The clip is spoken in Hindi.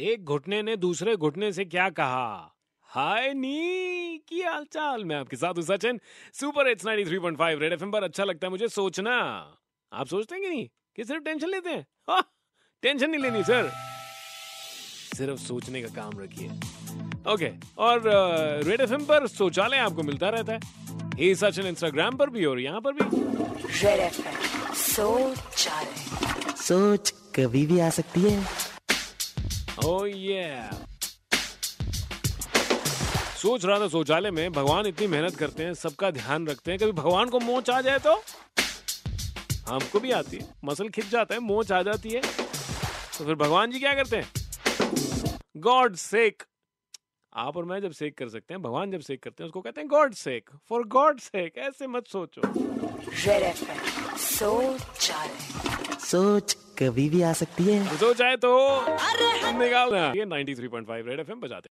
एक घुटने ने दूसरे घुटने से क्या कहा? हाय नी की हाल चाल मैं आपके साथ हूँ Sachin. Super eights 93.5 red FM पर अच्छा लगता है मुझे सोचना। आप सोचते हैं कि नहीं? कि सिर्फ़ टेंशन लेते हैं? हाँ, टेंशन नहीं लेनी सर। सिर्फ़ सोचने का काम रखिए। ओके और रेड एफएम पर शौचालय आपको मिलता रहता है। हे सचिन इंस्टाग्राम पर भी और यहाँ पर भी। रेड एफएम शौचालय। सोच कभी भी आ सकती है। Oh yeah. सोच रहा था शौचालय में, भगवान इतनी मेहनत करते हैं, सबका ध्यान रखते हैं, कभी भगवान को मोच आ जाए तो? हमको भी आती है, मसल खिंच जाता है, मोच आ जाती है। तो फिर भगवान जी क्या करते हैं? गॉड सेक आप और मैं जब सेक कर सकते हैं भगवान जब सेक करते हैं उसको कहते हैं God sake for God sake ऐसे मत सोचो। सोच कभी भी आ सकती है। सोच आए तो निकालना। ये 93.5 रेड एफएम बजाते हैं।